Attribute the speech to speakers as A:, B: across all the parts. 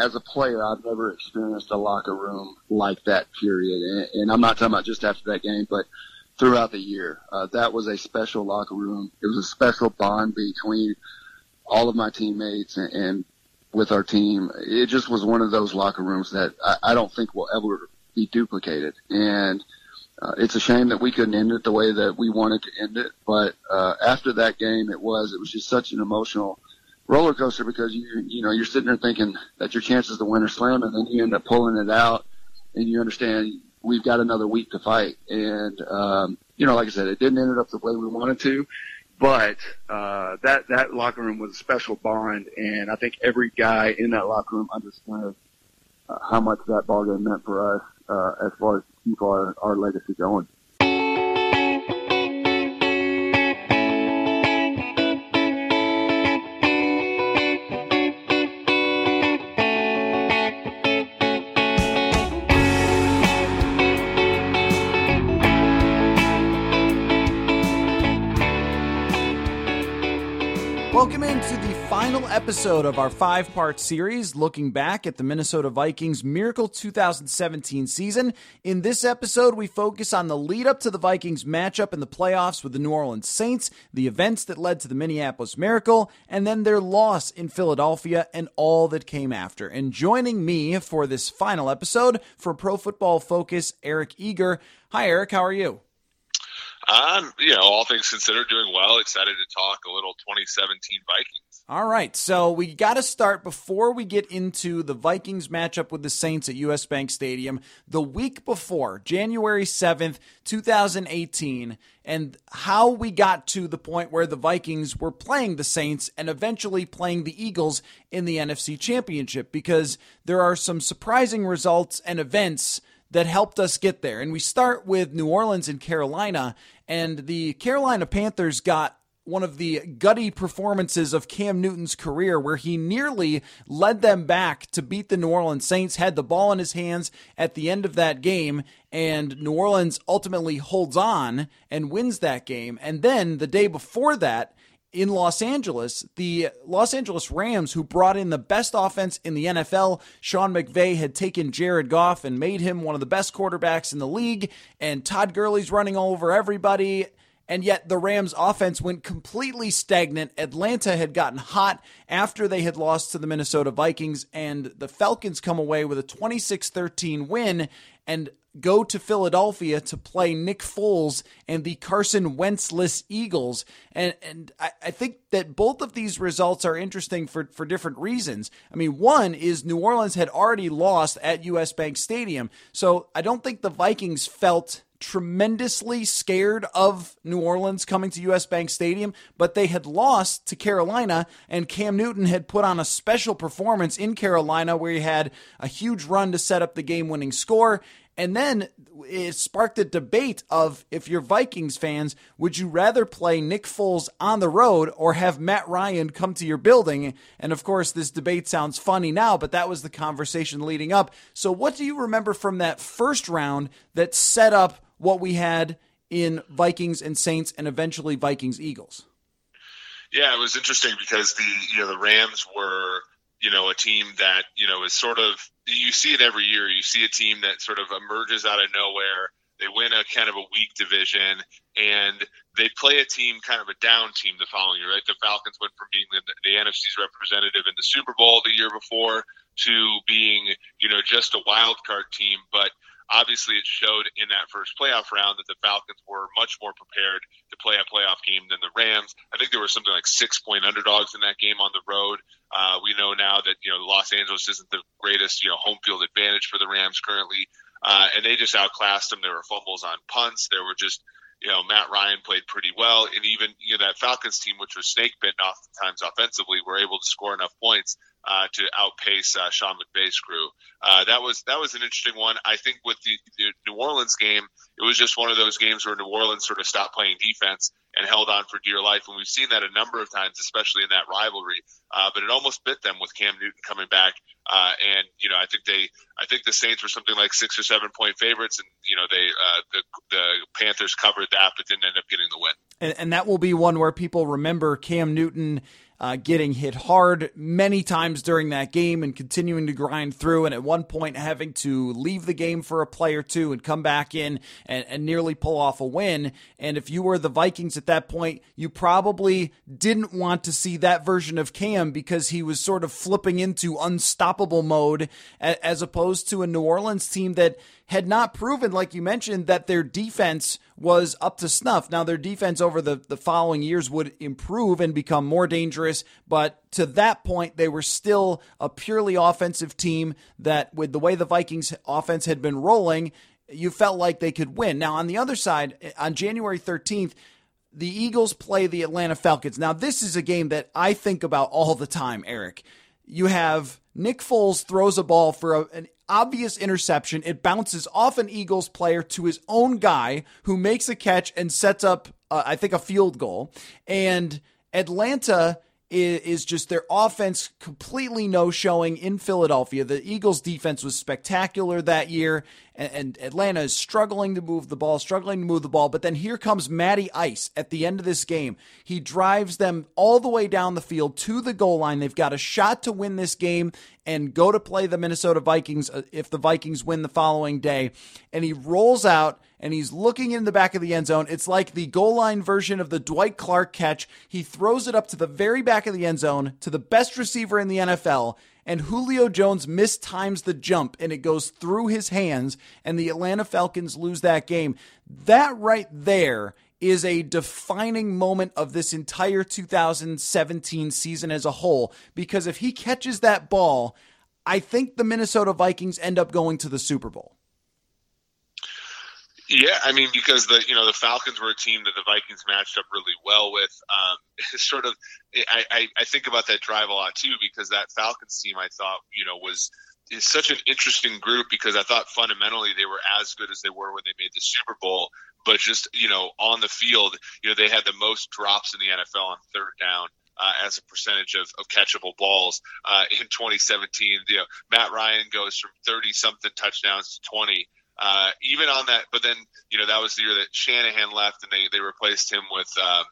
A: as a player, I've never experienced a locker room like that. Period. And, and I'm not talking about just after that game, but throughout the year. Uh, that was a special locker room. It was a special bond between all of my teammates and, and with our team. It just was one of those locker rooms that I, I don't think will ever be duplicated. And uh, it's a shame that we couldn't end it the way that we wanted to end it. But uh, after that game, it was it was just such an emotional roller coaster because you you know you're sitting there thinking that your chances to win are slim, and then you end up pulling it out, and you understand we've got another week to fight. And um, you know, like I said, it didn't end up the way we wanted to. But uh, that that locker room was a special bond, and I think every guy in that locker room understood uh, how much that ball game meant for us uh, as far as keep our, our legacy going.
B: Episode of our five part series looking back at the Minnesota Vikings Miracle 2017 season. In this episode, we focus on the lead up to the Vikings matchup in the playoffs with the New Orleans Saints, the events that led to the Minneapolis Miracle, and then their loss in Philadelphia and all that came after. And joining me for this final episode for Pro Football Focus, Eric Eager. Hi, Eric. How are you?
C: You know, all things considered, doing well. Excited to talk a little 2017 Vikings.
B: All right, so we got to start before we get into the Vikings matchup with the Saints at US Bank Stadium the week before, January 7th, 2018, and how we got to the point where the Vikings were playing the Saints and eventually playing the Eagles in the NFC Championship because there are some surprising results and events that helped us get there. And we start with New Orleans and Carolina, and the Carolina Panthers got one of the gutty performances of Cam Newton's career, where he nearly led them back to beat the New Orleans Saints, had the ball in his hands at the end of that game, and New Orleans ultimately holds on and wins that game. And then the day before that, in Los Angeles, the Los Angeles Rams, who brought in the best offense in the NFL, Sean McVay had taken Jared Goff and made him one of the best quarterbacks in the league, and Todd Gurley's running all over everybody. And yet the Rams offense went completely stagnant. Atlanta had gotten hot after they had lost to the Minnesota Vikings, and the Falcons come away with a 26 13 win. And go to Philadelphia to play Nick Foles and the Carson Wentzless Eagles. And and I, I, think that both of these results are interesting for, for different reasons. I mean, one is New Orleans had already lost at US Bank Stadium. So I don't think the Vikings felt tremendously scared of New Orleans coming to US Bank Stadium, but they had lost to Carolina, and Cam Newton had put on a special performance in Carolina where he had a huge run to set up the game winning score. And then it sparked a debate of if you're Vikings fans, would you rather play Nick Foles on the road or have Matt Ryan come to your building? And of course, this debate sounds funny now, but that was the conversation leading up. So, what do you remember from that first round that set up what we had in Vikings and Saints and eventually Vikings Eagles?
C: Yeah, it was interesting because the you know the Rams were you know, a team that, you know, is sort of, you see it every year. You see a team that sort of emerges out of nowhere. They win a kind of a weak division and they play a team kind of a down team the following year, right? The Falcons went from being the, the NFC's representative in the Super Bowl the year before to being, you know, just a wild card team. But obviously it showed in that first playoff round that the Falcons were much more prepared to play a playoff game than the Rams. I think there were something like six point underdogs in that game on the road. Uh, we know now that you know Los Angeles isn't the greatest you know home field advantage for the Rams currently, uh, and they just outclassed them. There were fumbles on punts. There were just you know, Matt Ryan played pretty well, and even you know that Falcons team, which was snake bitten oftentimes offensively, were able to score enough points uh, to outpace uh, Sean McVay's crew. Uh, that was that was an interesting one. I think with the, the, New Orleans game, it was just one of those games where New Orleans sort of stopped playing defense and held on for dear life, and we've seen that a number of times, especially in that rivalry. Uh, but it almost bit them with Cam Newton coming back, uh, and you know I think they I think the Saints were something like six or seven point favorites, and you know they uh, the the Panthers covered that, but didn't end up getting the win.
B: And, and that will be one where people remember Cam Newton uh, getting hit hard many times during that game and continuing to grind through, and at one point having to leave the game for a play or two and come back in and, and nearly pull off a win. And if you were the Vikings at that point, you probably didn't want to see that version of Cam because he was sort of flipping into unstoppable mode as opposed to a New Orleans team that had not proven, like you mentioned, that their defense was up to snuff. Now, their defense over the, the following years would improve and become more dangerous, but to that point, they were still a purely offensive team that, with the way the Vikings offense had been rolling, you felt like they could win. Now, on the other side, on January 13th, the Eagles play the Atlanta Falcons. Now, this is a game that I think about all the time, Eric. You have Nick Foles throws a ball for a, an obvious interception. It bounces off an Eagles player to his own guy who makes a catch and sets up, uh, I think, a field goal. And Atlanta is, is just their offense completely no showing in Philadelphia. The Eagles' defense was spectacular that year, and, and, Atlanta is struggling to move the ball, struggling to move the ball. But then here comes Matty Ice at the end of this game. He drives them all the way down the field to the goal line. They've got a shot to win this game and go to play the Minnesota Vikings uh, if the Vikings win the following day. And he rolls out and he's looking in the back of the end zone. It's like the goal line version of the Dwight Clark catch. He throws it up to the very back of the end zone to the best receiver in the NFL. And Julio Jones mistimes the jump and it goes through his hands, and the Atlanta Falcons lose that game. That right there is a defining moment of this entire 2017 season as a whole because if he catches that ball, I think the Minnesota Vikings end up going to the Super Bowl.
C: Yeah, I mean because the you know the Falcons were a team that the Vikings matched up really well with. Um, sort of, I, I, I think about that drive a lot too because that Falcons team I thought you know was is such an interesting group because I thought fundamentally they were as good as they were when they made the Super Bowl, but just you know on the field, you know they had the most drops in the NFL on third down. Uh, as a percentage of, of catchable balls uh, in 2017, you know Matt Ryan goes from 30 something touchdowns to 20 uh, even on that, but then you know that was the year that Shanahan left, and they they replaced him with. Um,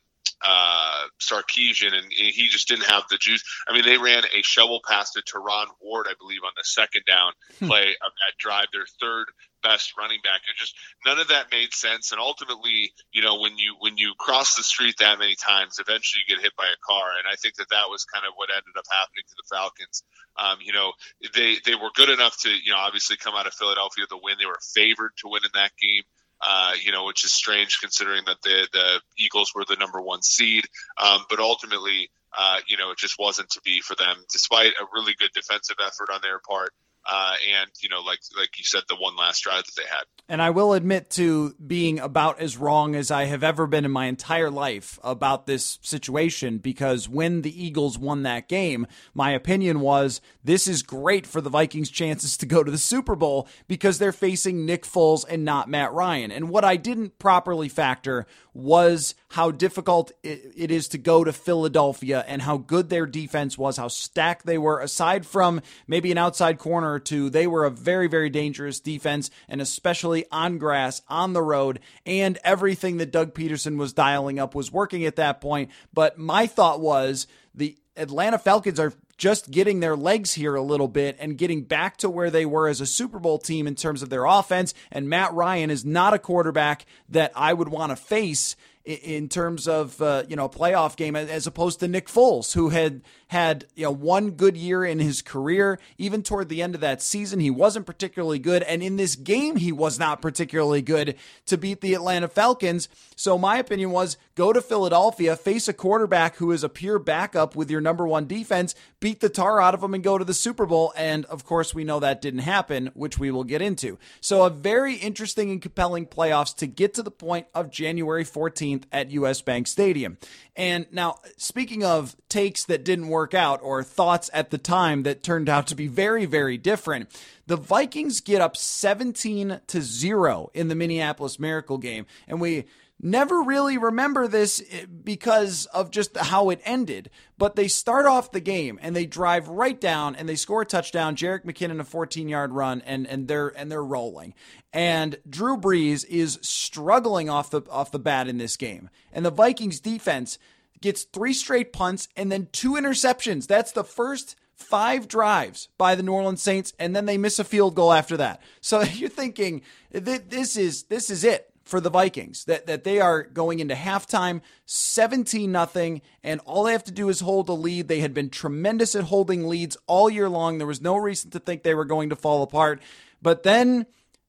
C: uh, Sarkisian, and he just didn't have the juice. I mean, they ran a shovel pass to Terron Ward, I believe, on the second down hmm. play of that drive, their third best running back. It just none of that made sense. And ultimately, you know, when you when you cross the street that many times, eventually you get hit by a car. And I think that that was kind of what ended up happening to the Falcons. Um, you know, they they were good enough to you know obviously come out of Philadelphia to win. They were favored to win in that game. Uh, you know, which is strange considering that the the Eagles were the number one seed. Um, but ultimately, uh, you know, it just wasn't to be for them, despite a really good defensive effort on their part uh, and you know, like like you said, the one last drive that they had.
B: And I will admit to being about as wrong as I have ever been in my entire life about this situation because when the Eagles won that game, my opinion was this is great for the Vikings' chances to go to the Super Bowl because they're facing Nick Foles and not Matt Ryan. And what I didn't properly factor was how difficult it is to go to Philadelphia and how good their defense was, how stacked they were. Aside from maybe an outside corner or two, they were a very, very dangerous defense, and especially on grass, on the road, and everything that Doug Pederson was dialing up was working at that point. But my thought was the Atlanta Falcons are just getting their legs here a little bit and getting back to where they were as a Super Bowl team in terms of their offense. And Matt Ryan is not a quarterback that I would want to face in terms of uh, you know a playoff game as opposed to Nick Foles, who had had you know one good year in his career. Even toward the end of that season, he wasn't particularly good, and in this game, he was not particularly good to beat the Atlanta Falcons. So my opinion was go to Philadelphia, face a quarterback who is a pure backup with your number one defense, beat the tar out of them, and go to the Super Bowl. And of course, we know that didn't happen, which we will get into. So a very interesting and compelling playoffs to get to the point of January 14th at US Bank Stadium. And now, speaking of takes that didn't work out or thoughts at the time that turned out to be very, very different, the Vikings get up 17 to 0 in the Minneapolis Miracle game. And we never really remember this eh, because of just how it ended. But they start off the game and they drive right down and they score a touchdown. Jerick McKinnon a 14 yard run and and they're and they're rolling. And Drew Brees is struggling off the off the bat in this game. And the Vikings defense gets three straight punts and then two interceptions. That's the first five drives by the New Orleans Saints, and then they miss a field goal after that. So you're thinking this is this is it for the Vikings that that they are going into halftime 17 nothing and all they have to do is hold a lead. They had been tremendous at holding leads all year long. There was no reason to think they were going to fall apart. But then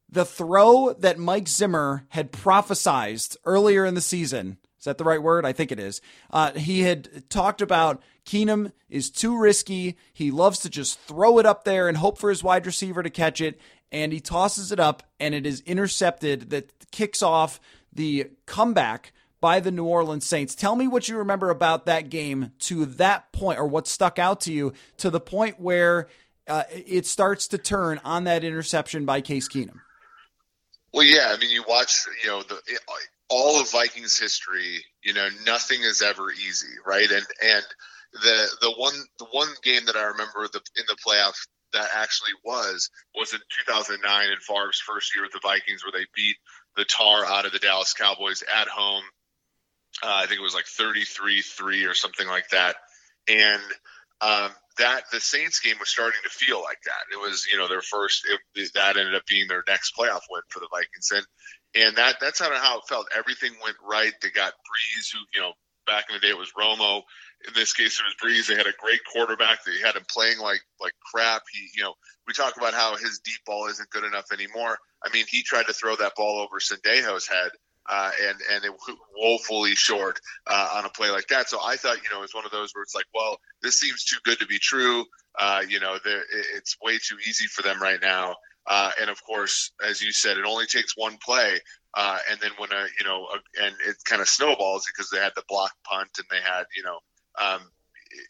B: the throw that Mike Zimmer had prophesized earlier in the season is that the right word? I think it is. Uh, he had talked about Keenum is too risky. He loves to just throw it up there and hope for his wide receiver to catch it. And he tosses it up, and it is intercepted. That kicks off the comeback by the New Orleans Saints. Tell me what you remember about that game to that point, or what stuck out to you to the point where uh, it starts to turn on that interception by Case Keenum.
C: Well, yeah, I mean, you watch, you know, the all of Vikings history, you know, nothing is ever easy, right? And and the the one the one game that I remember the in the playoffs that actually was was in 2009 in Favre's first year with the Vikings, where they beat the tar out of the Dallas Cowboys at home. Uh, I think it was like 33-3 or something like that, and um, that the Saints game was starting to feel like that. It was, you know, their first. It, that ended up being their next playoff win for the Vikings, and and that that's kind of how it felt. Everything went right. They got Brees, who you know back in the day it was Romo. In this case, it was Brees. They had a great quarterback. They had him playing like like crap. He, you know, we talk about how his deep ball isn't good enough anymore. I mean, he tried to throw that ball over Sendejo's head. Uh, and and it woefully short uh, on a play like that. So I thought, you know, it's one of those where it's like, well, this seems too good to be true. Uh, you know, it's way too easy for them right now. Uh, and of course, as you said, it only takes one play. Uh, and then when a, you know, a, and it kind of snowballs because they had the block punt and they had, you know, um,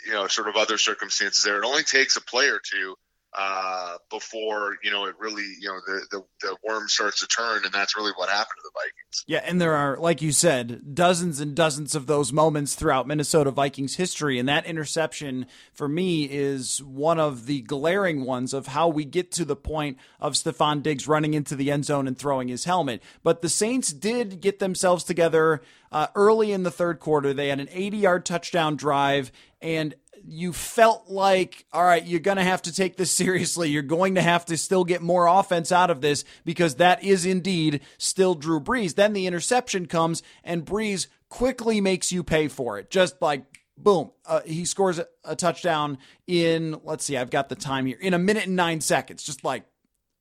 C: you know, sort of other circumstances there. It only takes a play or two uh, before you know it really you know the, the the worm starts to turn, and that's really what happened to the Vikings.
B: Yeah, and there are, like you said, dozens and dozens of those moments throughout Minnesota Vikings history, and that interception for me is one of the glaring ones of how we get to the point of Stefon Diggs running into the end zone and throwing his helmet. But the Saints did get themselves together uh, early in the third quarter. They had an 80 yard touchdown drive, and you felt like, all right, you're going to have to take this seriously. You're going to have to still get more offense out of this because that is indeed still Drew Brees. Then the interception comes and Brees quickly makes you pay for it. Just like boom, uh, he scores a, a touchdown in, let's see, I've got the time here, in a minute and nine seconds. Just like,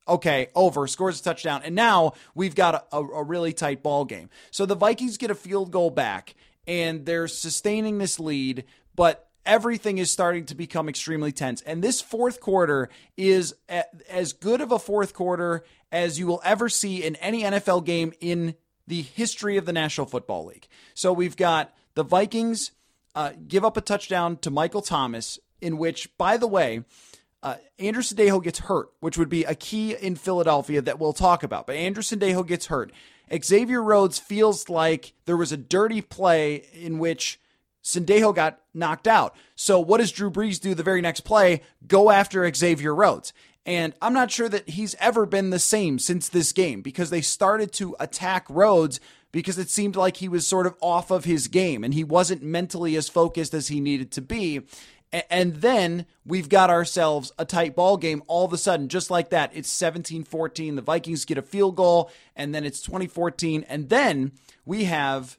B: okay, over, scores a touchdown. And now we've got a, a, really tight ball game. So the Vikings get a field goal back and they're sustaining this lead, but everything is starting to become extremely tense. And this fourth quarter is a, as good of a fourth quarter as you will ever see in any NFL game in the history of the National Football League. So we've got the Vikings uh, give up a touchdown to Michael Thomas, in which, by the way, uh, Andrew Sendejo gets hurt, which would be a key in Philadelphia that we'll talk about. But Andrew Sendejo gets hurt. Xavier Rhodes feels like there was a dirty play in which Sendejo got knocked out. So what does Drew Brees do the very next play? Go after Xavier Rhodes. And I'm not sure that he's ever been the same since this game because they started to attack Rhodes because it seemed like he was sort of off of his game and he wasn't mentally as focused as he needed to be. And then we've got ourselves a tight ball game all of a sudden, just like that. It's 17 14. The Vikings get a field goal, and then it's 2014. And then we have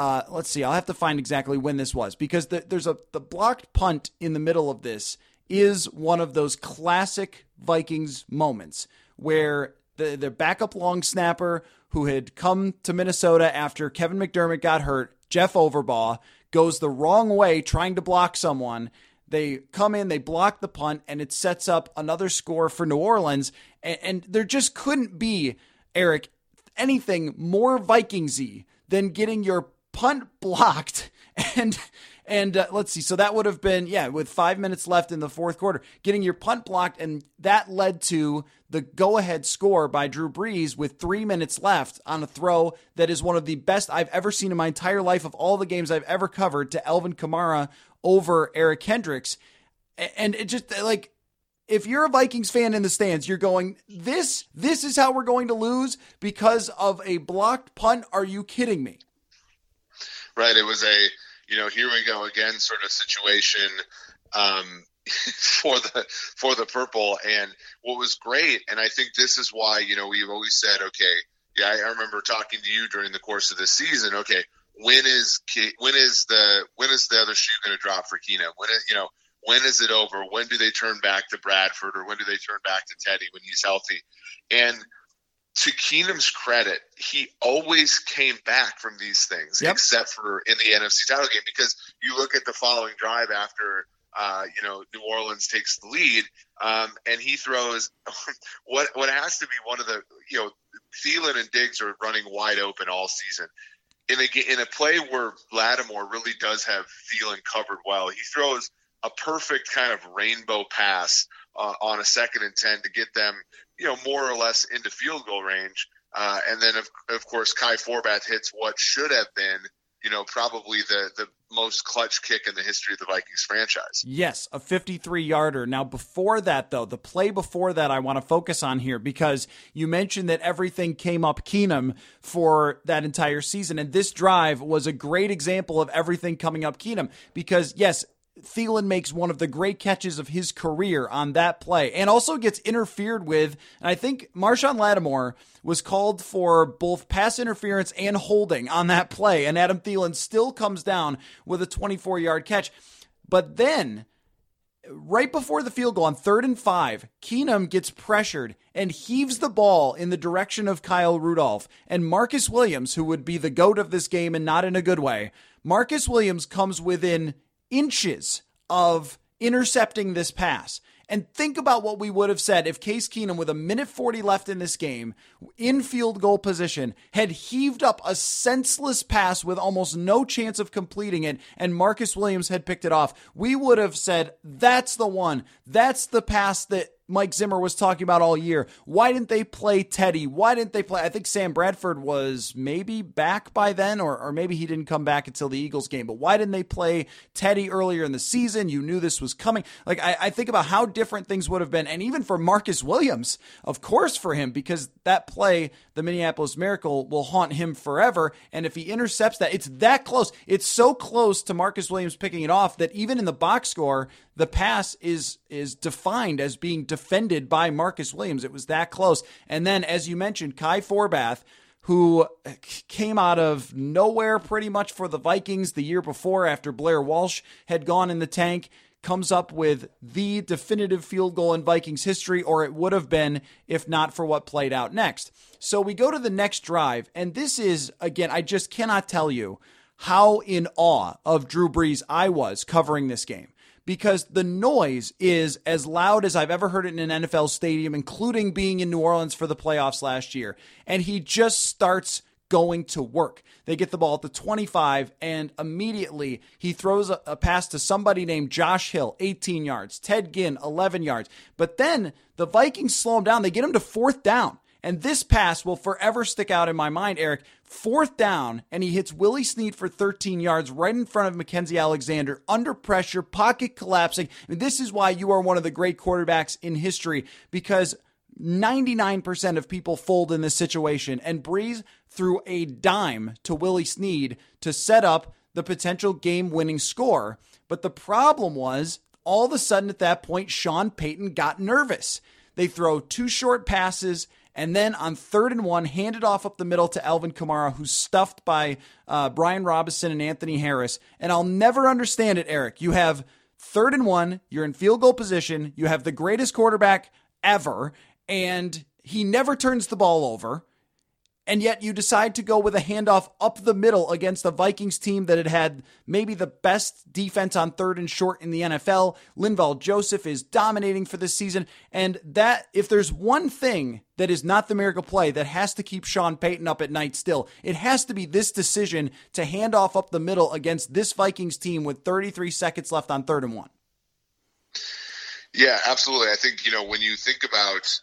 B: uh, let's see. I'll have to find exactly when this was because the, there's a the blocked punt in the middle of this is one of those classic Vikings moments where the the backup long snapper who had come to Minnesota after Kevin McDermott got hurt, Jeff Overbaugh, goes the wrong way trying to block someone. They come in, they block the punt, and it sets up another score for New Orleans. And, and there just couldn't be, Eric, anything more Vikingsy than getting your punt blocked and and uh, let's see so that would have been yeah with 5 minutes left in the fourth quarter getting your punt blocked and that led to the go ahead score by Drew Brees with 3 minutes left on a throw that is one of the best I've ever seen in my entire life of all the games I've ever covered to Alvin Kamara over Eric Kendricks and it just like if you're a Vikings fan in the stands, you're going, this, this is how we're going to lose because of a blocked punt. Are you kidding me?
C: Right? It was a you know, here we go again, sort of situation um, for the for the purple. And what was great, and I think this is why you know we've always said, okay, yeah, I remember talking to you during the course of this season. Okay, when is when is the when is the other shoe going to drop for Keenum? When is you know when is it over? When do they turn back to Bradford or when do they turn back to Teddy when he's healthy? And to Keenum's credit, he always came back from these things, yep. except for in the NFC title game. Because you look at the following drive after, uh, you know, New Orleans takes the lead, um, and he throws what what has to be one of the, you know, Thielen and Diggs are running wide open all season. In a in a play where Lattimore really does have Thielen covered well, he throws a perfect kind of rainbow pass uh, on a second and 10 to get them, you know, more or less into field goal range. Uh, and then, of, of course, Kai Forbath hits what should have been, you know, probably the, the most clutch kick in the history of the Vikings franchise.
B: Yes, a 53 yarder. Now, before that, though, the play before that, I want to focus on here because you mentioned that everything came up Keenum for that entire season. And this drive was a great example of everything coming up Keenum because, yes, Thielen makes one of the great catches of his career on that play and also gets interfered with. And I think Marshon Lattimore was called for both pass interference and holding on that play. And Adam Thielen still comes down with a 24 yard catch. But then, right before the field goal on third and five, Keenum gets pressured and heaves the ball in the direction of Kyle Rudolph. And Marcus Williams, who would be the GOAT of this game and not in a good way, Marcus Williams comes within inches of intercepting this pass. And think about what we would have said if Case Keenum, with a minute 40 left in this game, in field goal position, had heaved up a senseless pass with almost no chance of completing it, and Marcus Williams had picked it off. We would have said, that's the one. That's the pass that Mike Zimmer was talking about all year. Why didn't they play Teddy? Why didn't they play? I think Sam Bradford was maybe back by then, or, or maybe he didn't come back until the Eagles game. But why didn't they play Teddy earlier in the season? You knew this was coming. Like, I, I think about how different things would have been. And even for Marcus Williams, of course, for him, because that play, the Minneapolis Miracle, will haunt him forever. And if he intercepts that, it's that close. It's so close to Marcus Williams picking it off that even in the box score, the pass is is defined as being defended by Marcus Williams. It was that close. And then, as you mentioned, Kai Forbath, who uh, came out of nowhere pretty much for the Vikings the year before after Blair Walsh had gone in the tank, comes up with the definitive field goal in Vikings history, or it would have been if not for what played out next. So we go to the next drive, and this is, again, I just cannot tell you how in awe of Drew Brees I was covering this game because the noise is as loud as I've ever heard it in an NFL stadium, including being in New Orleans for the playoffs last year. And he just starts going to work. They get the ball at the 25, and immediately he throws a, a, pass to somebody named Josh Hill, 18 yards, Ted Ginn, 11 yards. But then the Vikings slow him down. They get him to fourth down. And this pass will forever stick out in my mind, Eric. Fourth down, and he hits Willie Snead for 13 yards right in front of Mackensie Alexander, under pressure, pocket collapsing. And this is why you are one of the great quarterbacks in history because 99% of people fold in this situation. And Brees threw a dime to Willie Snead to set up the potential game winning score. But the problem was, all of a sudden at that point, Sean Payton got nervous. They throw two short passes and then on third and one, handed off up the middle to Alvin Kamara, who's stuffed by uh, Brian Robinson and Anthony Harris. And I'll never understand it, Eric. You have third and one, you're in field goal position, you have the greatest quarterback ever, and he never turns the ball over and yet you decide to go with a handoff up the middle against the Vikings team that had had maybe the best defense on third and short in the NFL. Linval Joseph is dominating for this season. And that, if there's one thing that is not the miracle play that has to keep Sean Payton up at night still, it has to be this decision to hand off up the middle against this Vikings team with 33 seconds left on third and one.
C: Yeah, absolutely. I think, you know, when you think about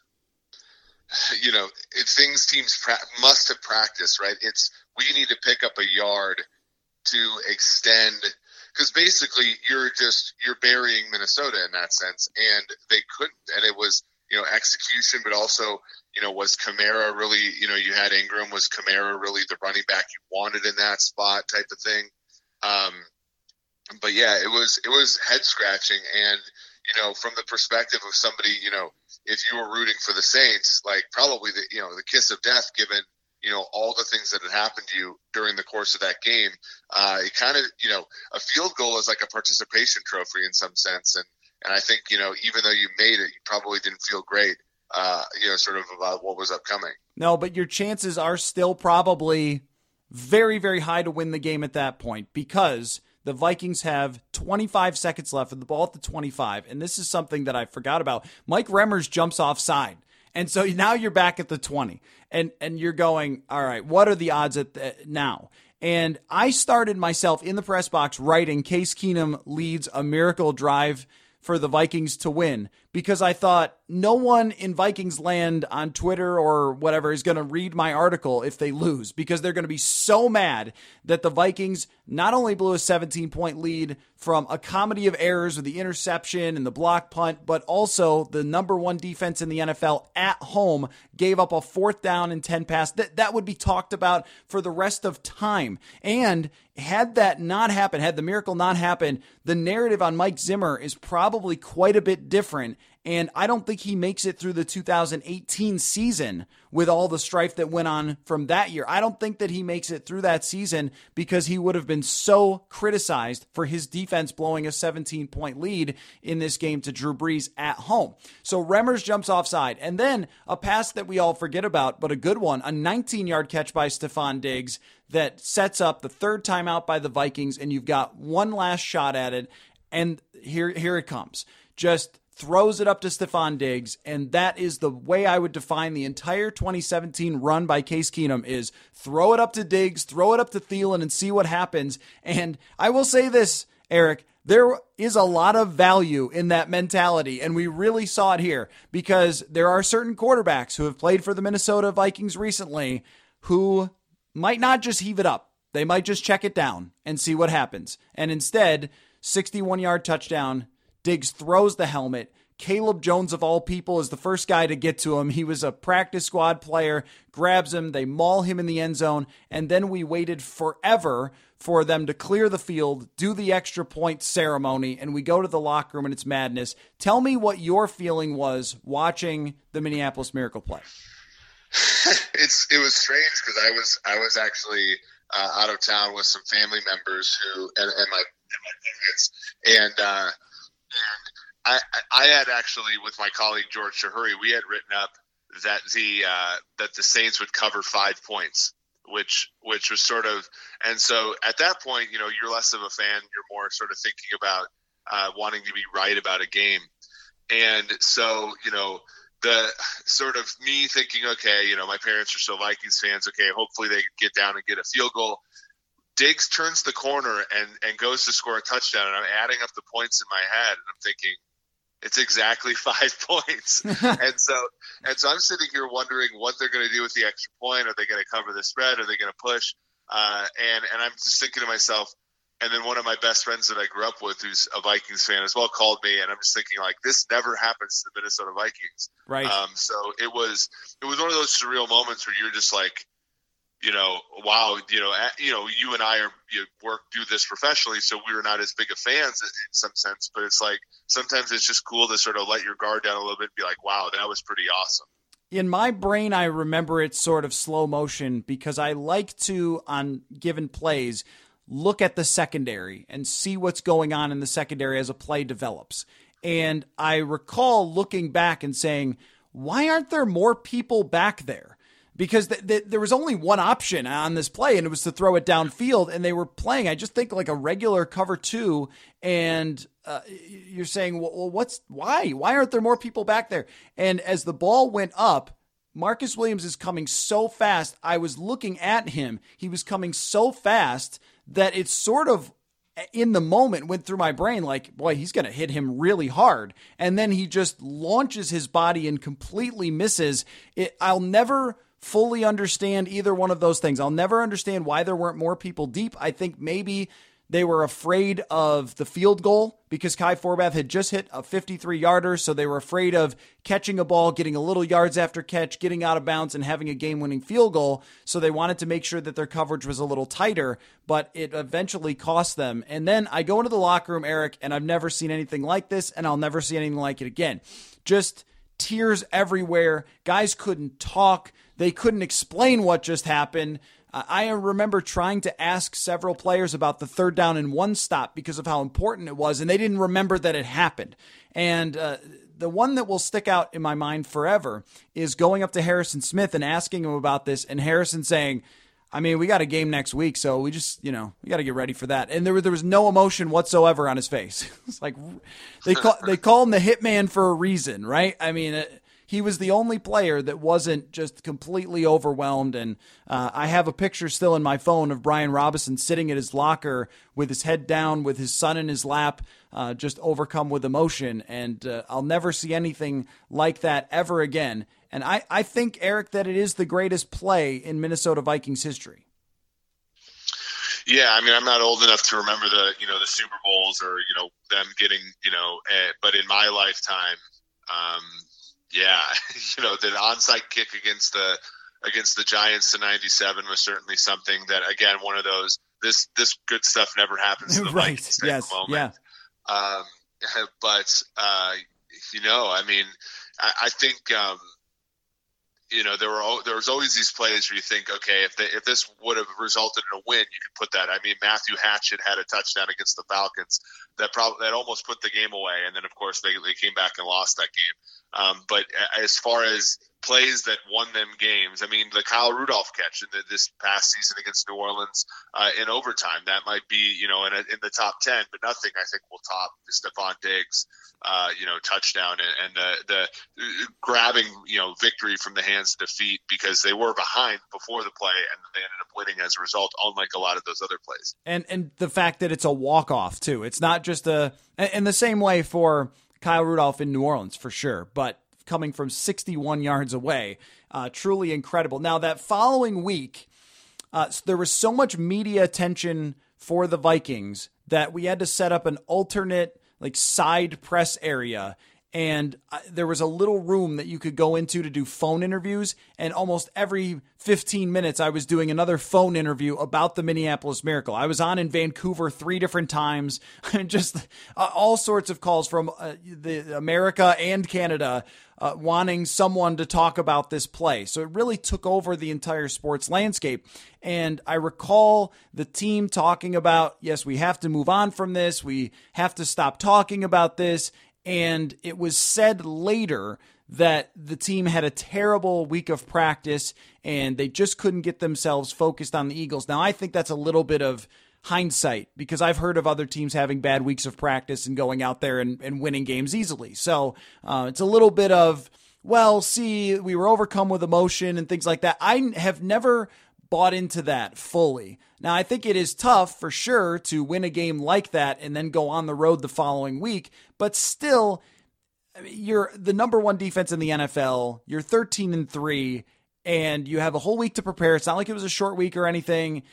C: you know, things teams pra- must have practiced, right? It's we need to pick up a yard to extend because basically you're just you're burying Minnesota in that sense, and they couldn't, and it was you know execution, but also you know was Kamara really you know you had Ingram was Kamara really the running back you wanted in that spot type of thing. Um, but yeah, it was it was head scratching, and you know, from the perspective of somebody, you know, if you were rooting for the Saints, like probably the you know the kiss of death, given you know all the things that had happened to you during the course of that game. Uh, it kind of you know a field goal is like a participation trophy in some sense, and and I think you know even though you made it, you probably didn't feel great. Uh, you know, sort of about what was upcoming.
B: No, but your chances are still probably very, very high to win the game at that point because the Vikings have 25 seconds left with the ball at the 25. And this is something that I forgot about. Mike Remmers jumps offside. And so now you're back at the 20 and, and you're going, all right, what are the odds at the, now? And I started myself in the press box writing Case Keenum leads a miracle drive for the Vikings to win because I thought no one in Vikings land on Twitter or whatever is going to read my article if they lose because they're going to be so mad that the Vikings not only blew a 17 point lead from a comedy of errors with the interception and the block punt, but also the number one defense in the NFL at home gave up a fourth down and 10 pass. That, that would be talked about for the rest of time. And had that not happened, had the miracle not happened, the narrative on Mike Zimmer is probably quite a bit different and I don't think he makes it through the 2018 season with all the strife that went on from that year. I don't think that he makes it through that season because he would have been so criticized for his defense blowing a 17 point lead in this game to Drew Brees at home. So Remmers jumps offside. And then a pass that we all forget about, but a good one, a 19 yard catch by Stefon Diggs that sets up the third timeout by the Vikings. And you've got one last shot at it. And here, here it comes. Just throws it up to Stefon Diggs, and that is the way I would define the entire 2017 run by Case Keenum is throw it up to Diggs, throw it up to Thielen, and see what happens. And I will say this, Eric, there is a lot of value in that mentality, and we really saw it here because there are certain quarterbacks who have played for the Minnesota Vikings recently who might not just heave it up. They might just check it down and see what happens. And instead, 61 yard touchdown Diggs throws the helmet. Caleb Jones, of all people, is the first guy to get to him. He was a practice squad player, grabs him, they maul him in the end zone, and then we waited forever for them to clear the field, do the extra point ceremony, and we go to the locker room and it's madness. Tell me what your feeling was watching the Minneapolis Miracle play.
C: it's it was strange because I was I was actually uh, out of town with some family members who and, and my and my parents and. Uh, and I, I had actually, with my colleague George Chahrouri, we had written up that the uh, that the Saints would cover five points, which which was sort of, and so at that point, you know, you're less of a fan, you're more sort of thinking about uh, wanting to be right about a game, and so you know the sort of me thinking, okay, you know, my parents are still Vikings fans. Okay, hopefully they get down and get a field goal. Diggs turns the corner and, and goes to score a touchdown, and I'm adding up the points in my head, and I'm thinking, it's exactly five points. and so and so I'm sitting here wondering what they're going to do with the extra point. Are they going to cover the spread? Are they going to push? Uh, and and I'm just thinking to myself. And then one of my best friends that I grew up with, who's a Vikings fan as well, called me, and I'm just thinking like this never happens to the Minnesota Vikings.
B: Right.
C: Um, so it was it was one of those surreal moments where you're just like, you know, wow, you know, you know, you and I are you work do this professionally, so we are not as big of fans in some sense. But it's like sometimes it's just cool to sort of let your guard down a little bit and be like, wow, that was pretty awesome.
B: In my brain, I remember it sort of slow motion because I like to on given plays look at the secondary and see what's going on in the secondary as a play develops. And I recall looking back and saying, why aren't there more people back there? Because th- th- there was only one option on this play, and it was to throw it downfield. And they were playing, I just think, like a regular cover two. And uh, you're saying, well, what's why? Why aren't there more people back there? And as the ball went up, Marcus Williams is coming so fast. I was looking at him. He was coming so fast that it sort of in the moment went through my brain like, boy, he's going to hit him really hard. And then he just launches his body and completely misses. It, I'll never fully understand either one of those things. I'll never understand why there weren't more people deep. I think maybe They were afraid of the field goal because Kai Forbath had just hit a 53 yarder. So they were afraid of catching a ball, getting a little yards after catch, getting out of bounds, and having a game winning field goal. So they wanted to make sure that their coverage was a little tighter, but it eventually cost them. And then I go into the locker room, Eric, and I've never seen anything like this, and I'll never see anything like it again. Just tears everywhere. Guys couldn't talk. They couldn't explain what just happened. I remember trying to ask several players about the third down and one stop because of how important it was, and they didn't remember that it happened. And uh, the one that will stick out in my mind forever is going up to Harrison Smith and asking him about this, and Harrison saying, I mean, we got a game next week, so we just, you know, we got to get ready for that. And there, there was no emotion whatsoever on his face. it's like they call they call him the hitman for a reason, right? I mean, he was the only player that wasn't just completely overwhelmed. And uh, I have a picture still in my phone of Brian Robison sitting at his locker with his head down, with his son in his lap, uh, just overcome with emotion. And uh, I'll never see anything like that ever again. And I, I think, Eric, that it is the greatest play in Minnesota Vikings history.
C: Yeah, I mean, I'm not old enough to remember the you know the Super Bowls or you know them getting you know, uh, but in my lifetime, um, yeah, you know, the onside kick against the against the Giants to 97 was certainly something that again one of those this this good stuff never happens
B: right. Yes.
C: Yeah. Um, but uh, you know, I mean, I, I think um, you know there were there was always these plays where you think, okay, if they, if this would have resulted in a win, you could put that. I mean, Matthew Hatchette had a touchdown against the Falcons that probably that almost put the game away, and then of course they they came back and lost that game. Um, but as far as plays that won them games, I mean, the Kyle Rudolph catch in the, this past season against New Orleans uh, in overtime, that might be, you know, in, a, in the top 10, but nothing I think will top Stefon Diggs, uh, you know, touchdown and, and the, the grabbing, you know, victory from the hands of defeat because they were behind before the play and they ended up winning as a result, unlike a lot of those other plays.
B: And, and the fact that it's a walk off, too. It's not just a, in the same way for, Kyle Rudolph in New Orleans for sure, but coming from 61 yards away, uh, truly incredible. Now, that following week, uh, there was so much media attention for the Vikings that we had to set up an alternate like side press area and there was a little room that you could go into to do phone interviews. And almost every 15 minutes i was doing another phone interview about the minneapolis miracle. I was on in vancouver three different times. And just uh, all sorts of calls from uh, the america and canada uh, wanting someone to talk about this play. So it really took over the entire sports landscape. And i recall the team talking about yes we have to move on from this. We have to stop talking about this and it was said later that the team had a terrible week of practice and they just couldn't get themselves focused on the Eagles. Now, I think that's a little bit of hindsight because I've heard of other teams having bad weeks of practice and going out there and, and winning games easily. So uh, it's a little bit of, well, see, we were overcome with emotion and things like that. I have never bought into that fully. Now, I think it is tough for sure to win a game like that and then go on the road the following week, but still, you're the number one defense in the NFL. You're 13 and 3, and you have a whole week to prepare. It's not like it was a short week or anything.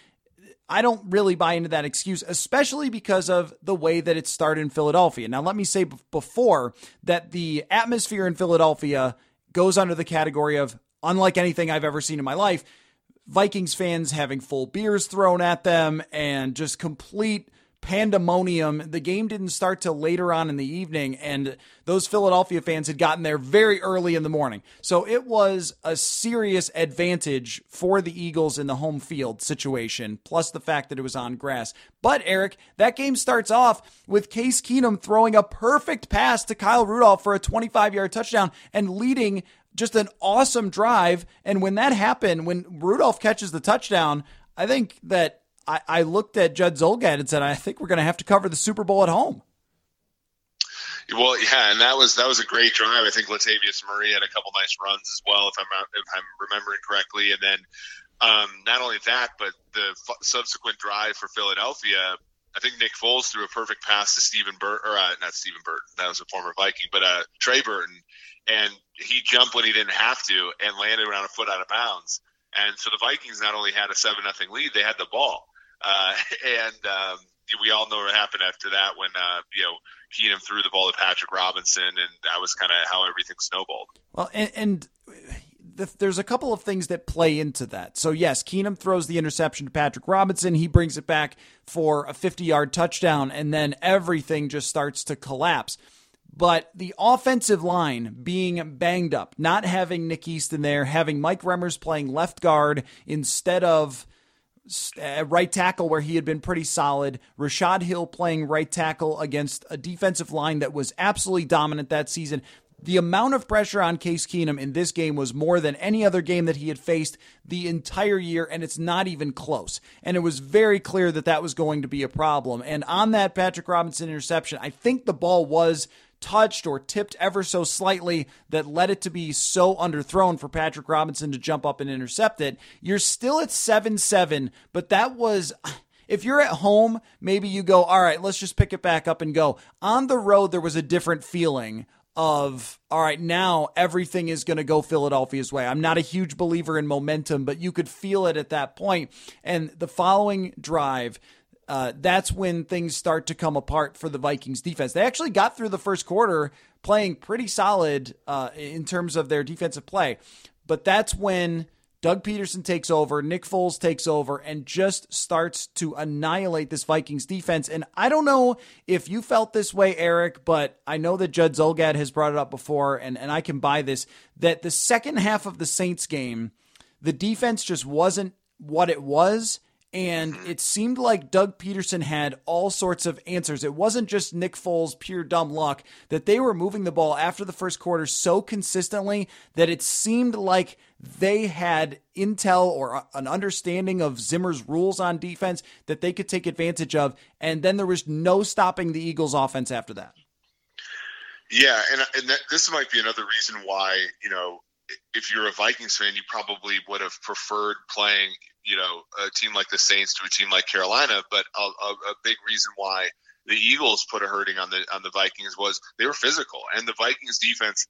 B: I don't really buy into that excuse, especially because of the way that it started in Philadelphia. Now, let me say before that the atmosphere in Philadelphia goes under the category of unlike anything I've ever seen in my life Vikings fans having full beers thrown at them and just complete pandemonium. The game didn't start till later on in the evening, and those Philadelphia fans had gotten there very early in the morning. So it was a serious advantage for the Eagles in the home field situation, plus the fact that it was on grass. But Eric, that game starts off with Case Keenum throwing a perfect pass to Kyle Rudolph for a 25 yard touchdown and leading just an awesome drive. And when that happened, when Rudolph catches the touchdown, I think that I, I looked at Judd Zulgad and said, I think we're going to have to cover the Super Bowl at home.
C: Well, yeah, and that was that was a great drive. I think Latavius Murray had a couple nice runs as well, if I'm if I'm remembering correctly. And then um, not only that, but the f- subsequent drive for Philadelphia. I think Nick Foles threw a perfect pass to Stephen Burton, or uh, not Stephen Burton, that was a former Viking, but uh, Trey Burton, and he jumped when he didn't have to and landed around a foot out of bounds. And so the Vikings not only had a seven nothing lead, they had the ball. Uh, and um, we all know what happened after that when uh, you know Keenum threw the ball to Patrick Robinson, and that was kind of how everything snowballed.
B: Well, and, and the, there's a couple of things that play into that. So yes, Keenum throws the interception to Patrick Robinson. He brings it back for a 50 yard touchdown, and then everything just starts to collapse. But the offensive line being banged up, not having Nick Easton there, having Mike Remmers playing left guard instead of uh, right tackle where he had been pretty solid. Rashod Hill playing right tackle against a defensive line that was absolutely dominant that season. The amount of pressure on Case Keenum in this game was more than any other game that he had faced the entire year, and it's not even close. And it was very clear that that was going to be a problem. And on that Patrick Robinson interception, I think the ball was touched or tipped ever so slightly that led it to be so underthrown for Patrick Robinson to jump up and intercept it. You're still at 7 7, but that was. If you're at home, maybe you go, all right, let's just pick it back up and go. On the road, there was a different feeling of all right now everything is going to go Philadelphia's way. I'm not a huge believer in momentum, but you could feel it at that point. And the following drive, uh, that's when things start to come apart for the Vikings defense. They actually got through the first quarter playing pretty solid uh, in terms of their defensive play, but that's when Doug Pederson takes over, Nick Foles takes over, and just starts to annihilate this Vikings defense. And I don't know if you felt this way, Eric, but I know that Judd Zulgad has brought it up before, and, and I can buy this that the second half of the Saints game, the defense just wasn't what it was. And it seemed like Doug Pederson had all sorts of answers. It wasn't just Nick Foles' pure dumb luck that they were moving the ball after the first quarter so consistently that it seemed like they had intel or an understanding of Zimmer's rules on defense that they could take advantage of. And then there was no stopping the Eagles' offense after that.
C: Yeah, and, and that, this might be another reason why, you know, if you're a Vikings fan, you probably would have preferred playing, you know, a team like the Saints to a team like Carolina. But a, a, a big reason why the Eagles put a hurting on the on the Vikings was they were physical, and the Vikings defense,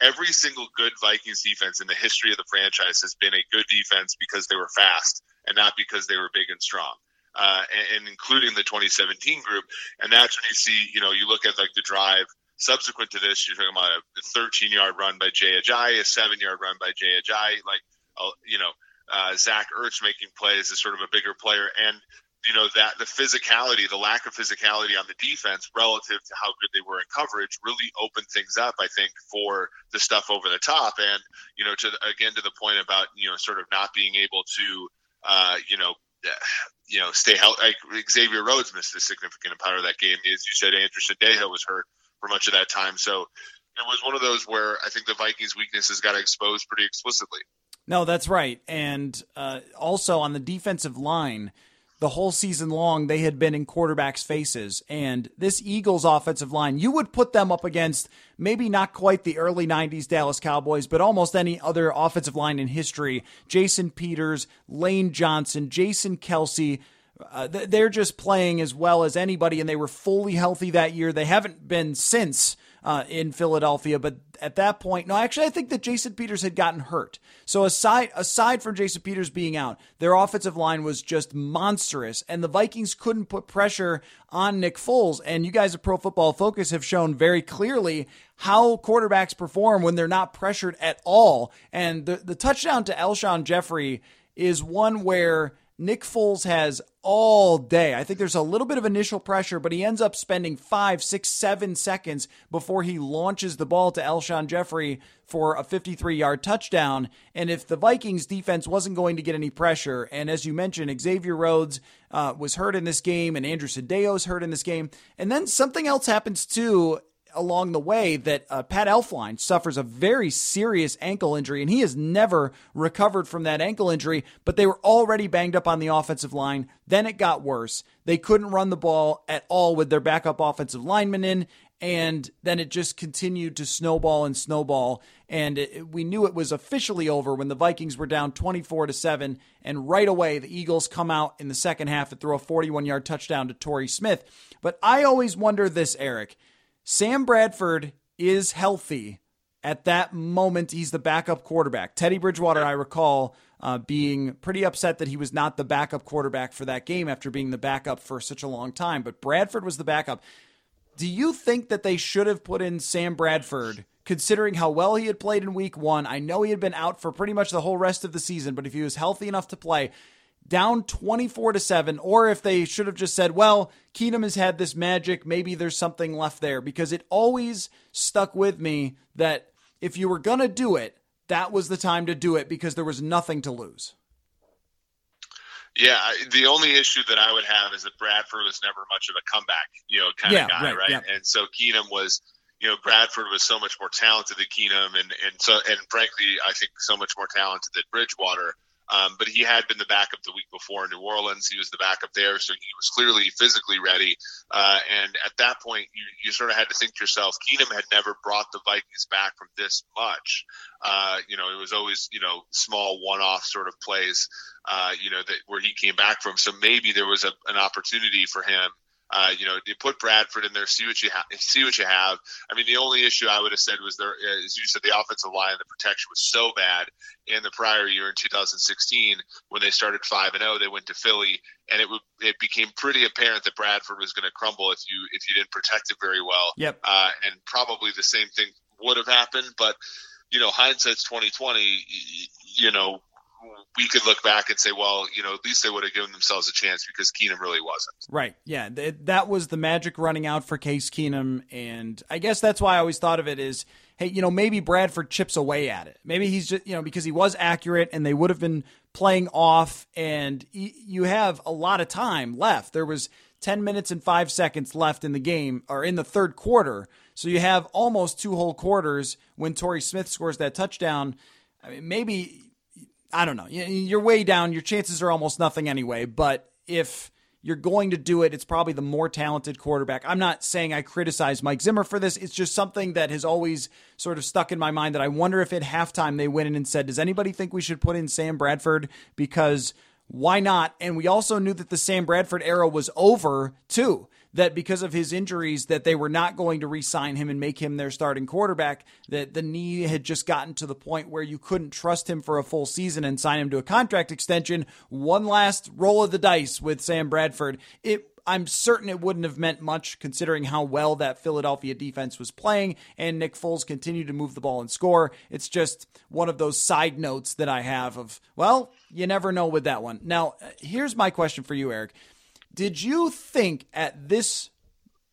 C: every single good Vikings defense in the history of the franchise has been a good defense because they were fast and not because they were big and strong. Uh, and, and including the 2017 group, and that's when you see, you know, you look at like the drive Subsequent to this, you're talking about a 13 yard run by Jay Ajayi, a seven yard run by Jay Ajayi, like, uh, you know, uh, Zach Ertz making plays is sort of a bigger player. And, you know, that the physicality, the lack of physicality on the defense relative to how good they were in coverage really opened things up, I think, for the stuff over the top. And, you know, to again, to the point about, you know, sort of not being able to, uh, you know, you know, stay healthy. Like Xavier Rhodes missed a significant part of that game. As you said, Andrew Sendejo was hurt for much of that time. So it was one of those where I think the Vikings' weaknesses got exposed pretty explicitly.
B: No, that's right. And uh, also on the defensive line, the whole season long, they had been in quarterbacks' faces. And this Eagles offensive line, you would put them up against maybe not quite the early 90s Dallas Cowboys, but almost any other offensive line in history. Jason Peters, Lane Johnson, Jason Kelce. Uh, they're just playing as well as anybody, and they were fully healthy that year. They haven't been since uh, in Philadelphia, but at that point, no, actually, I think that Jason Peters had gotten hurt. So aside aside from Jason Peters being out, their offensive line was just monstrous, and the Vikings couldn't put pressure on Nick Foles. And you guys at Pro Football Focus have shown very clearly how quarterbacks perform when they're not pressured at all. And the the touchdown to Alshon Jeffery is one where Nick Foles has all day. I think there's a little bit of initial pressure, but he ends up spending five, six, seven seconds before he launches the ball to Alshon Jeffery for a 53 yard touchdown. And if the Vikings defense wasn't going to get any pressure, and as you mentioned, Xavier Rhodes uh, was hurt in this game, and Andrew is hurt in this game, and then something else happens too along the way that uh, Pat Elflein suffers a very serious ankle injury, and he has never recovered from that ankle injury. But they were already banged up on the offensive line. Then it got worse. They couldn't run the ball at all with their backup offensive lineman in, and then it just continued to snowball and snowball. And it, we knew it was officially over when the Vikings were down 24 to seven, and right away the Eagles come out in the second half and throw a 41 yard touchdown to Torrey Smith. But I always wonder this, Eric Sam Bradford is healthy, at that moment, he's the backup quarterback. Teddy Bridgewater, I recall, uh, being pretty upset that he was not the backup quarterback for that game after being the backup for such a long time. But Bradford was the backup. Do you think that they should have put in Sam Bradford, considering how well he had played in week one? I know he had been out for pretty much the whole rest of the season, but if he was healthy enough to play, down 24 to 7 or if they should have just said well Keenum has had this magic maybe there's something left there because it always stuck with me that if you were going to do it that was the time to do it because there was nothing to lose
C: yeah the only issue that i would have is that bradford was never much of a comeback you know kind
B: yeah,
C: of guy
B: right,
C: right,
B: yeah.
C: and so keenum was you know Bradford was so much more talented than Keenum, and and so and frankly, I think so much more talented than Bridgewater. Um, but he had been the backup the week before in New Orleans. He was the backup there, so he was clearly physically ready. Uh, and at that point, you, you sort of had to think to yourself, Keenum had never brought the Vikings back from this much. Uh, you know, it was always you know small one-off sort of plays, uh, you know, that where he came back from. So maybe there was a, an opportunity for him uh, you know, you put Bradford in there, see what you have. See what you have. I mean, the only issue I would have said was there, as you said, the offensive line, the protection was so bad in the prior year in 2016 when they started five and zero. They went to Philly, and it would, it became pretty apparent that Bradford was going to crumble if you if you didn't protect it very well.
B: Yep.
C: Uh, and probably the same thing would have happened, but you know, hindsight's 2020. You know, we could look back and say, well, you know, at least they would have given themselves a chance because Keenum really wasn't.
B: Right. Yeah. Th- that was the magic running out for Case Keenum. And I guess that's why I always thought of it is, hey, you know, maybe Bradford chips away at it. Maybe he's just, you know, because he was accurate and they would have been playing off and y- you have a lot of time left. There was 10 minutes and five seconds left in the game or in the third quarter. So you have almost two whole quarters when Torrey Smith scores that touchdown. I mean, maybe I don't know. You're way down. Your chances are almost nothing anyway. But if you're going to do it, it's probably the more talented quarterback. I'm not saying I criticize Mike Zimmer for this. It's just something that has always sort of stuck in my mind that I wonder if at halftime they went in and said, Does anybody think we should put in Sam Bradford? Because why not? And we also knew that the Sam Bradford era was over too that because of his injuries that they were not going to re-sign him and make him their starting quarterback that the knee had just gotten to the point where you couldn't trust him for a full season and sign him to a contract extension one last roll of the dice with Sam Bradford it I'm certain it wouldn't have meant much considering how well that Philadelphia defense was playing and Nick Foles continued to move the ball and score. It's just one of those side notes that I have of, well, you never know with that one. Now, uh, here's my question for you, Eric. Did you think at this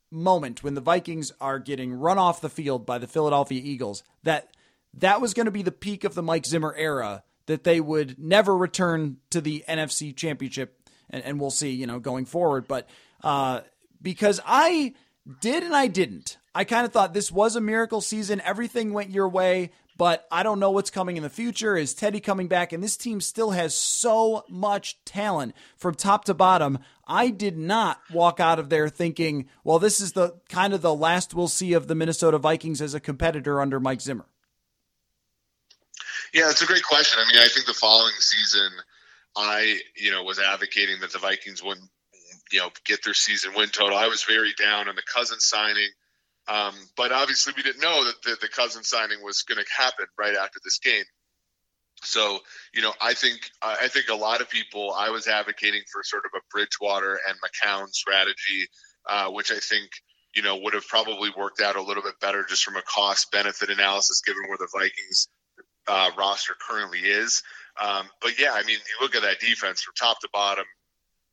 B: moment when the Vikings are getting run off the field by the Philadelphia Eagles that that was going to be the peak of the Mike Zimmer era, that they would never return to the NFC Championship? And, and we'll see, you know, going forward. But uh, because I did and I didn't. I kind of thought this was a miracle season. Everything went your way but I don't know what's coming in the future. Is Teddy coming back? And this team still has so much talent from top to bottom. I did not walk out of there thinking, well, this is the kind of the last we'll see of the Minnesota Vikings as a competitor under Mike Zimmer.
C: Yeah, it's a great question. I mean, I think the following season, I, you know, was advocating that the Vikings wouldn't, you know, get their season win total. I was very down on the Cousin signing. Um, but obviously, we didn't know that the, the cousin signing was going to happen right after this game. So, you know, I think I think a lot of people. I was advocating for sort of a Bridgewater and McCown strategy, uh, which I think you know would have probably worked out a little bit better just from a cost benefit analysis, given where the Vikings uh, roster currently is. Um, but yeah, I mean, you look at that defense from top to bottom,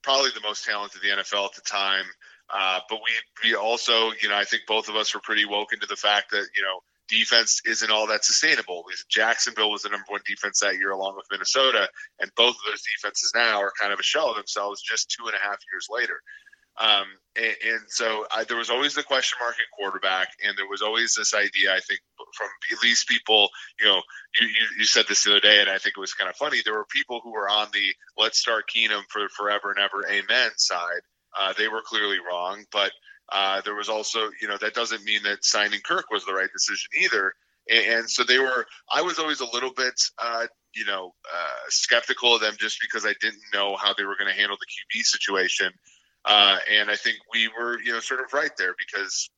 C: probably the most talented the NFL at the time. Uh, but we we also, you know, I think both of us were pretty woken to the fact that you know defense isn't all that sustainable. Jacksonville was the number one defense that year, along with Minnesota, and both of those defenses now are kind of a shell of themselves just two and a half years later. Um, and, and, so I, there was always the question mark at quarterback, and there was always this idea. I think from at least people, you know, you, you, you said this the other day, and I think it was kind of funny. There were people who were on the "let's start Keenum for forever and ever, amen" side, uh, they were clearly wrong, but uh, there was also, you know, that doesn't mean that signing Kirk was the right decision either. And, and so they were. I was always a little bit, uh, you know, uh, skeptical of them just because I didn't know how they were going to handle the QB situation. Uh, and I think we were, you know, sort of right there because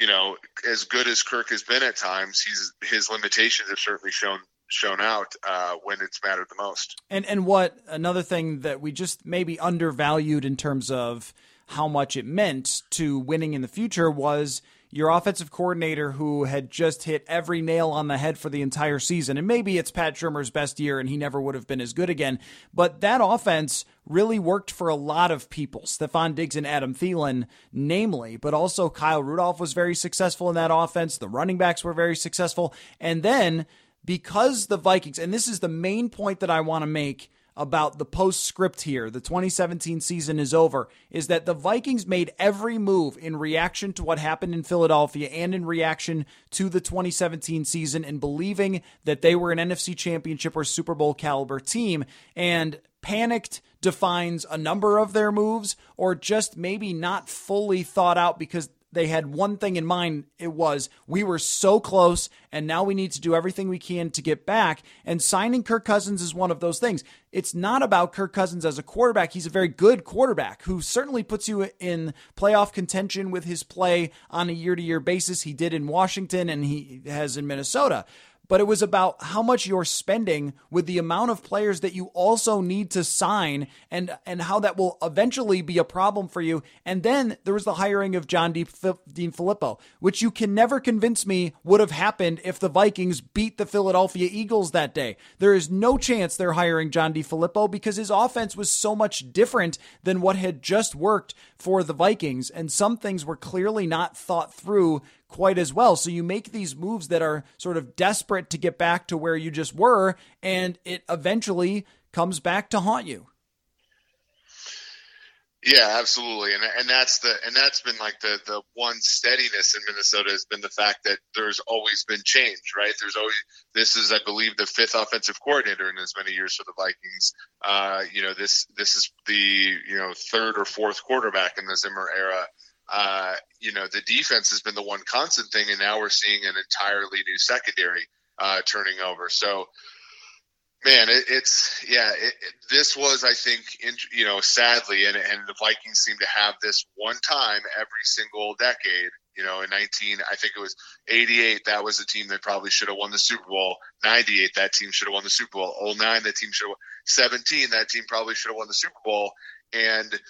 C: you know, as good as Kirk has been at times, he's his limitations have certainly shown shown out uh, when it's mattered the most.
B: And and what another thing that we just maybe undervalued in terms of how much it meant to winning in the future was your offensive coordinator who had just hit every nail on the head for the entire season. And maybe it's Pat Shurmur's best year and he never would have been as good again. But that offense really worked for a lot of people. Stefon Diggs and Adam Thielen, namely, but also Kyle Rudolph was very successful in that offense. The running backs were very successful. And then because the Vikings, and this is the main point that I want to make about the postscript here, the 2017 season is over, is that the Vikings made every move in reaction to what happened in Philadelphia and in reaction to the 2017 season and believing that they were an NFC championship or Super Bowl caliber team. And panicked defines a number of their moves or just maybe not fully thought out because they had one thing in mind. It was we were so close, and now we need to do everything we can to get back. And signing Kirk Cousins is one of those things. It's not about Kirk Cousins as a quarterback. He's a very good quarterback who certainly puts you in playoff contention with his play on a year to year basis. He did in Washington and he has in Minnesota but it was about how much you're spending with the amount of players that you also need to sign and and how that will eventually be a problem for you. And then there was the hiring of John DeFilippo, which you can never convince me would have happened if the Vikings beat the Philadelphia Eagles that day. There is no chance they're hiring John DeFilippo because his offense was so much different than what had just worked for the Vikings and some things were clearly not thought through quite as well. So you make these moves that are sort of desperate to get back to where you just were, and it eventually comes back to haunt you.
C: Yeah, absolutely, and and that's the and that's been like the the one steadiness in Minnesota has been the fact that there's always been change, right? There's always this is I believe the fifth offensive coordinator in as many years for the Vikings. Uh, you know this this is the you know third or fourth quarterback in the Zimmer era uh, you know, the defense has been the one constant thing, and now we're seeing an entirely new secondary uh, turning over. So, man, it, it's yeah. It, it, this was, I think, in, you know, sadly, and, and the Vikings seem to have this one time every single decade. You know, in 19, I think it was 88. That was the team that probably should have won the Super Bowl. 98, that team should have won the Super Bowl. 09, that team should have. 17, that team probably should have won the Super Bowl. And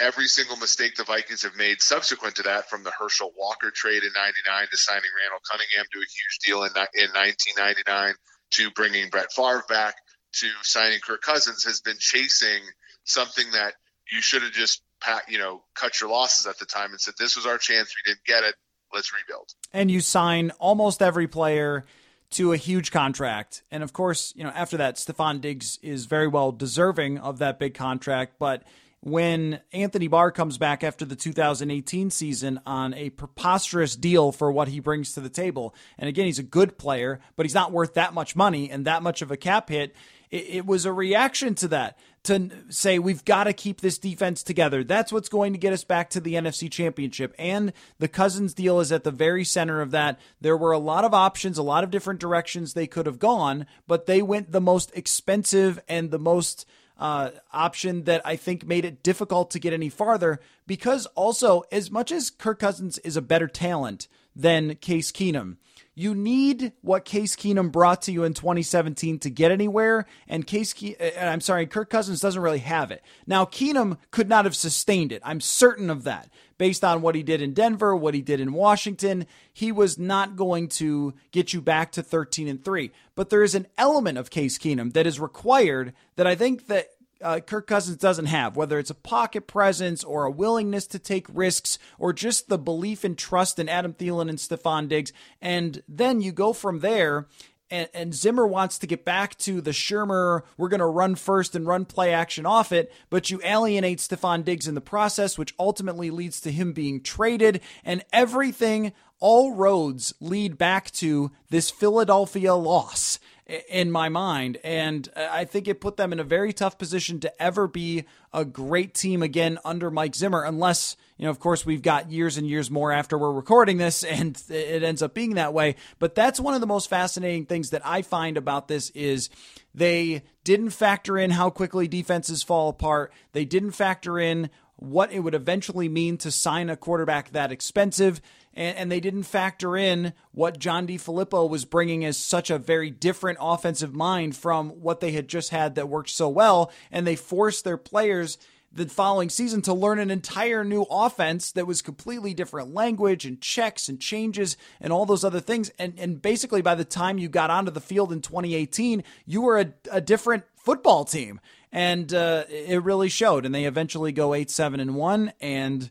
C: every single mistake the Vikings have made subsequent to that, from the Herschel Walker trade in '99 to signing Randall Cunningham to a huge deal in, in 1999 to bringing Brett Favre back to signing Kirk Cousins, has been chasing something that you should have just pat, you know cut your losses at the time and said this was our chance, we didn't get it, let's rebuild.
B: And you sign almost every player to a huge contract. And of course, you know, after that, Stefon Diggs is very well deserving of that big contract, but when Anthony Barr comes back after the 2018 season on a preposterous deal for what he brings to the table. And again, he's a good player, but he's not worth that much money and that much of a cap hit. It, it was a reaction to that to say we've got to keep this defense together. That's what's going to get us back to the NFC Championship. And the Cousins deal is at the very center of that. There were a lot of options, a lot of different directions they could have gone, but they went the most expensive and the most uh, option that I think made it difficult to get any farther because also, as much as Kirk Cousins is a better talent than Case Keenum, you need what Case Keenum brought to you in 2017 to get anywhere. And Case, Ke- uh, I'm sorry, Kirk Cousins doesn't really have it. Now, Keenum could not have sustained it. I'm certain of that. Based on what he did in Denver, what he did in Washington, he was not going to get you back to 13 and 3. But there is an element of Case Keenum that is required that I think that uh, Kirk Cousins doesn't have, whether it's a pocket presence or a willingness to take risks or just the belief and trust in Adam Thielen and Stefon Diggs. And then you go from there. And, and Zimmer wants to get back to the Shurmur, we're going to run first and run play action off it, but you alienate Stefon Diggs in the process, which ultimately leads to him being traded. And everything, all roads lead back to this Philadelphia loss in my mind. And uh, I think it put them in a very tough position to ever be a great team again under Mike Zimmer, unless, you know, of course, we've got years and years more after we're recording this and it ends up being that way. But that's one of the most fascinating things that I find about this is they didn't factor in how quickly defenses fall apart. They didn't factor in what it would eventually mean to sign a quarterback that expensive. And, and, they didn't factor in what John DeFilippo was bringing as such a very different offensive mind from what they had just had that worked so well. And they forced their players the following season to learn an entire new offense that was completely different language and checks and changes and all those other things. And, and basically, by the time you got onto the field in 2018, you were a, a different football team. And uh, it really showed. And they eventually go 8 7 and 1. And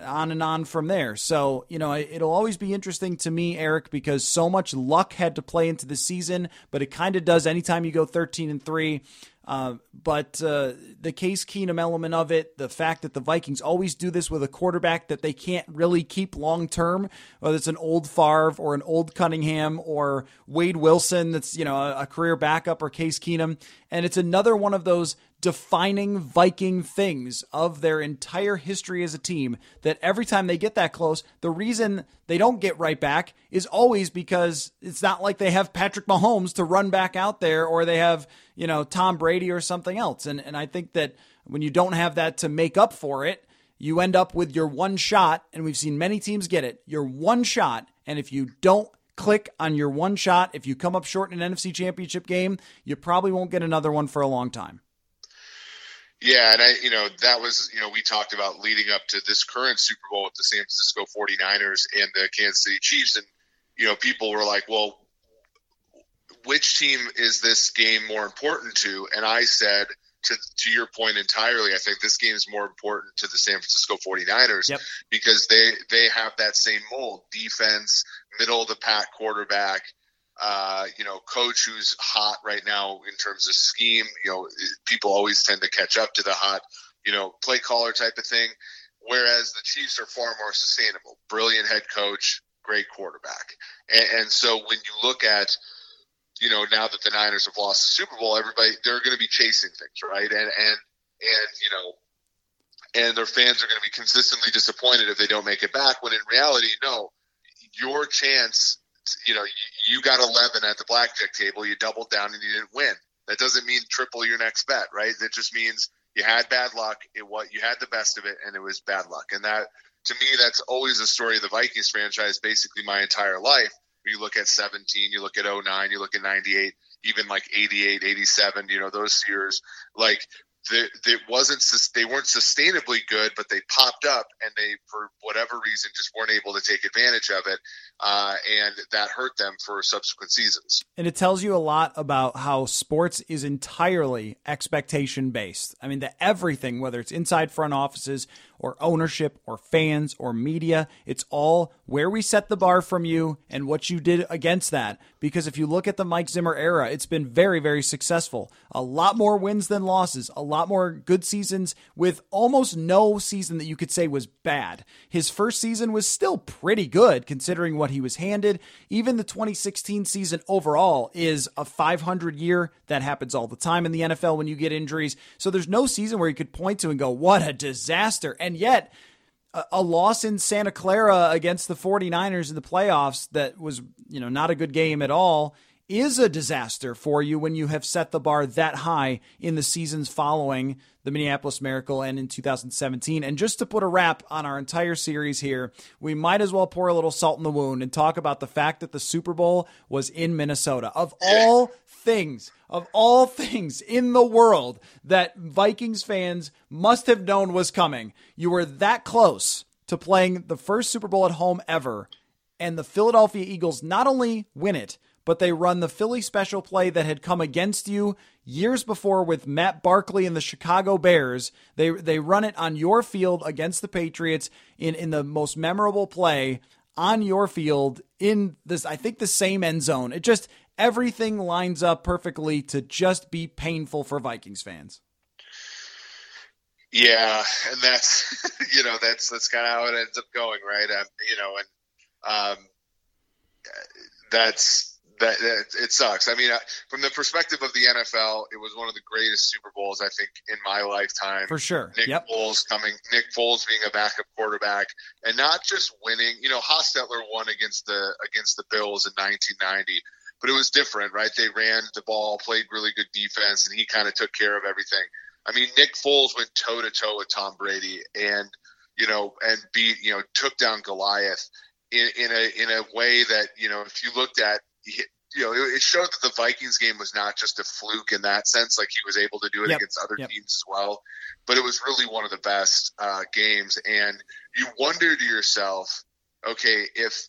B: on and on from there. So, you know, it'll always be interesting to me, Eric, because so much luck had to play into the season, but it kind of does anytime you go 13 and 3. Uh, but uh, the Case Keenum element of it, the fact that the Vikings always do this with a quarterback that they can't really keep long term, whether it's an old Favre or an old Cunningham or Wade Wilson, that's you know a, a career backup or Case Keenum, and it's another one of those defining Viking things of their entire history as a team that every time they get that close, the reason they don't get right back is always because it's not like they have Patrick Mahomes to run back out there or they have, you know, Tom Brady or something else. And and I think that when you don't have that to make up for it, you end up with your one shot, and we've seen many teams get it, your one shot, and if you don't click on your one shot, if you come up short in an NFC championship game, you probably won't get another one for a long time.
C: Yeah, and I, you know, that was, you know, we talked about leading up to this current Super Bowl with the San Francisco 49ers and the Kansas City Chiefs. And, you know, people were like, well, which team is this game more important to? And I said, to, to your point entirely, I think this game is more important to the San Francisco 49ers
B: yep.
C: because they, they have that same mold defense, middle of the pack quarterback uh, you know, coach who's hot right now in terms of scheme. You know, people always tend to catch up to the hot, you know, play caller type of thing. Whereas the Chiefs are far more sustainable. Brilliant head coach, great quarterback. And, and so when you look at, you know, now that the Niners have lost the Super Bowl, everybody they're going to be chasing things, right? And and and you know, and their fans are going to be consistently disappointed if they don't make it back. When in reality, no, your chance you know, you got 11 at the blackjack table, you doubled down and you didn't win. That doesn't mean triple your next bet, right? That just means you had bad luck. It what you had the best of it, and it was bad luck. And that, to me, that's always the story of the Vikings franchise. Basically, my entire life. You look at 17, you look at 09, you look at 98, even like 88, 87. You know those years. Like it wasn't they weren't sustainably good, but they popped up and they for whatever reason just weren't able to take advantage of it, uh, and that hurt them for subsequent seasons.
B: And it tells you a lot about how sports is entirely expectation based. I mean, everything, whether it's inside front offices or ownership or fans or media. It's all where we set the bar from you and what you did against that. Because if you look at the Mike Zimmer era, it's been very, very successful. A lot more wins than losses, a lot more good seasons with almost no season that you could say was bad. His first season was still pretty good considering what he was handed. Even the 2016 season overall is a 500 year. That happens all the time in the NFL when you get injuries. So there's no season where you could point to and go, what a disaster. And yet, a, loss in Santa Clara against the 49ers in the playoffs that was, you know, not a good game at all is a disaster for you when you have set the bar that high in the seasons following the Minneapolis Miracle and in 2017. And just to put a wrap on our entire series here, we might as well pour a little salt in the wound and talk about the fact that the Super Bowl was in Minnesota. Of all things, of all things in the world that Vikings fans must have known was coming. You were that close to playing the first Super Bowl at home ever, and the Philadelphia Eagles not only win it, but they run the Philly special play that had come against you years before with Matt Barkley and the Chicago Bears. They they run it on your field against the Patriots in in the most memorable play on your field in this I think the same end zone. It just everything lines up perfectly to just be painful for Vikings fans.
C: Yeah, and that's you know that's that's kind of how it ends up going, right? Um, you know, and um, that's that, that, it sucks. I mean, uh, from the perspective of the NFL, it was one of the greatest Super Bowls I think in my lifetime.
B: For sure.
C: Nick
B: yep.
C: Foles coming, Nick Foles being a backup quarterback, and not just winning. You know, Hostetler won against the against the Bills in 1990 but it was different, right? They ran the ball, played really good defense, and he kind of took care of everything. I mean, Nick Foles went toe to toe with Tom Brady, and you know, and beat you know took down Goliath in, in a in a way that you know if you looked at you know it, showed that the Vikings game was not just a fluke in that sense like he was able to do it yep. against other yep. teams as well but it was really one of the best uh, games and you wonder to yourself okay if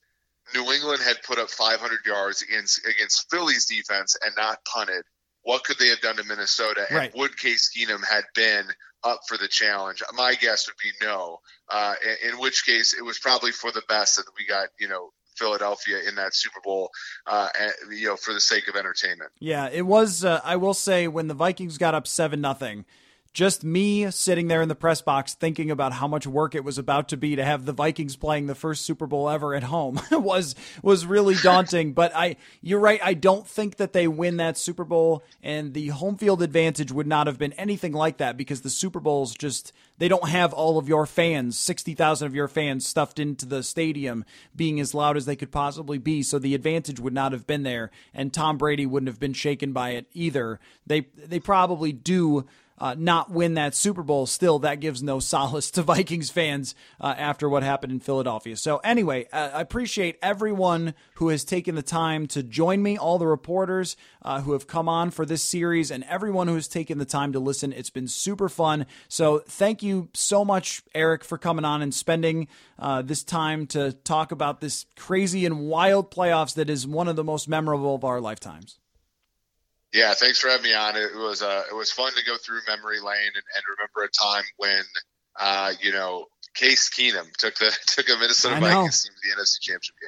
C: New England had put up 500 yards against against Philly's defense and not punted what could they have done to Minnesota? And right. would Case Keenum had been up for the challenge? My guess would be no. Uh, in, in, which case, it was probably for the best that we got, you know, Philadelphia in that Super Bowl, uh, you know, for the sake of entertainment.
B: Yeah, it was. Uh, I will say when the Vikings got up seven nothing just me sitting there in the press box thinking about how much work it was about to be to have the Vikings playing the first Super Bowl ever at home was was really daunting. but I, you're right. I don't think that they win that Super Bowl, and the home field advantage would not have been anything like that because the Super Bowls just they don't have all of your fans, sixty thousand of your fans stuffed into the stadium, being as loud as they could possibly be. So the advantage would not have been there, and Tom Brady wouldn't have been shaken by it either. They they probably do uh, not win that Super Bowl, still that gives no solace to Vikings fans uh, after what happened in Philadelphia. So anyway, uh, I appreciate everyone who has taken the time to join me, all the reporters uh, who have come on for this series, and everyone who has taken the time to listen. It's been super fun. So thank you so much, Eric, for coming on and spending uh, this time to talk about this crazy and wild playoffs that is one of the most memorable of our lifetimes.
C: Yeah, thanks for having me on. It was uh, it was fun to go through memory lane and, and remember a time when uh, you know Case Keenum took the took a Minnesota Vikings team to the NFC Championship game.